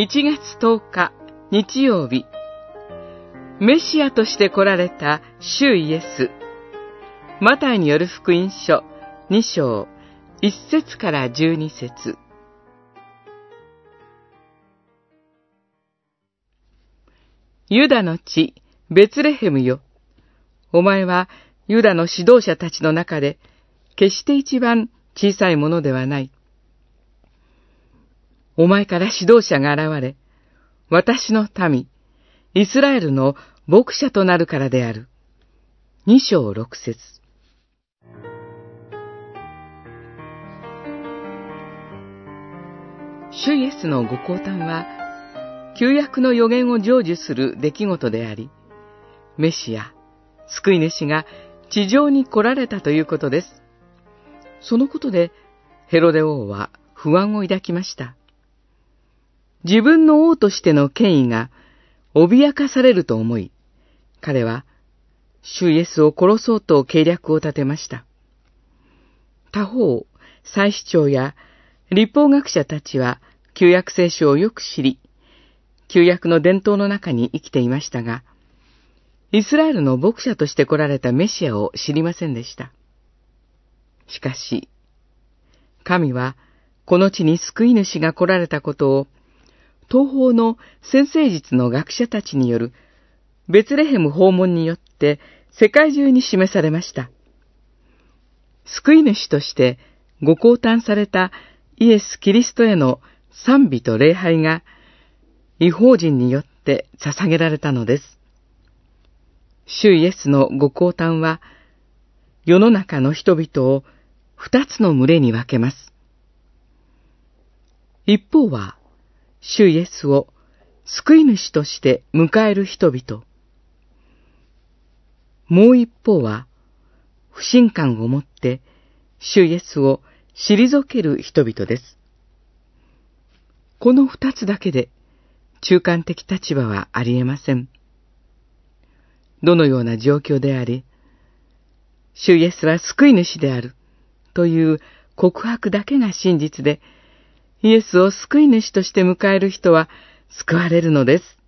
1月10日日曜日メシアとして来られた主イエスマタイによる福音書2章1節から12節ユダの地、ベツレヘムよ。お前はユダの指導者たちの中で、決して一番小さいものではない。お前から指導者が現れ、私の民、イスラエルの牧者となるからである。二章六節主イエスのご降誕は、旧約の予言を成就する出来事であり、メシア、救い主が地上に来られたということです。そのことで、ヘロデ王は不安を抱きました。自分の王としての権威が脅かされると思い、彼は主イエスを殺そうと計略を立てました。他方、祭司長や立法学者たちは旧約聖書をよく知り、旧約の伝統の中に生きていましたが、イスラエルの牧者として来られたメシアを知りませんでした。しかし、神はこの地に救い主が来られたことを東方の先生術の学者たちによるベツレヘム訪問によって世界中に示されました。救い主としてご降誕されたイエス・キリストへの賛美と礼拝が違法人によって捧げられたのです。主イエスのご降誕は世の中の人々を二つの群れに分けます。一方は主イエスを救い主として迎える人々。もう一方は、不信感を持って主イエスを退ける人々です。この二つだけで中間的立場はありえません。どのような状況であり、主イエスは救い主であるという告白だけが真実で、イエスを救い主として迎える人は救われるのです。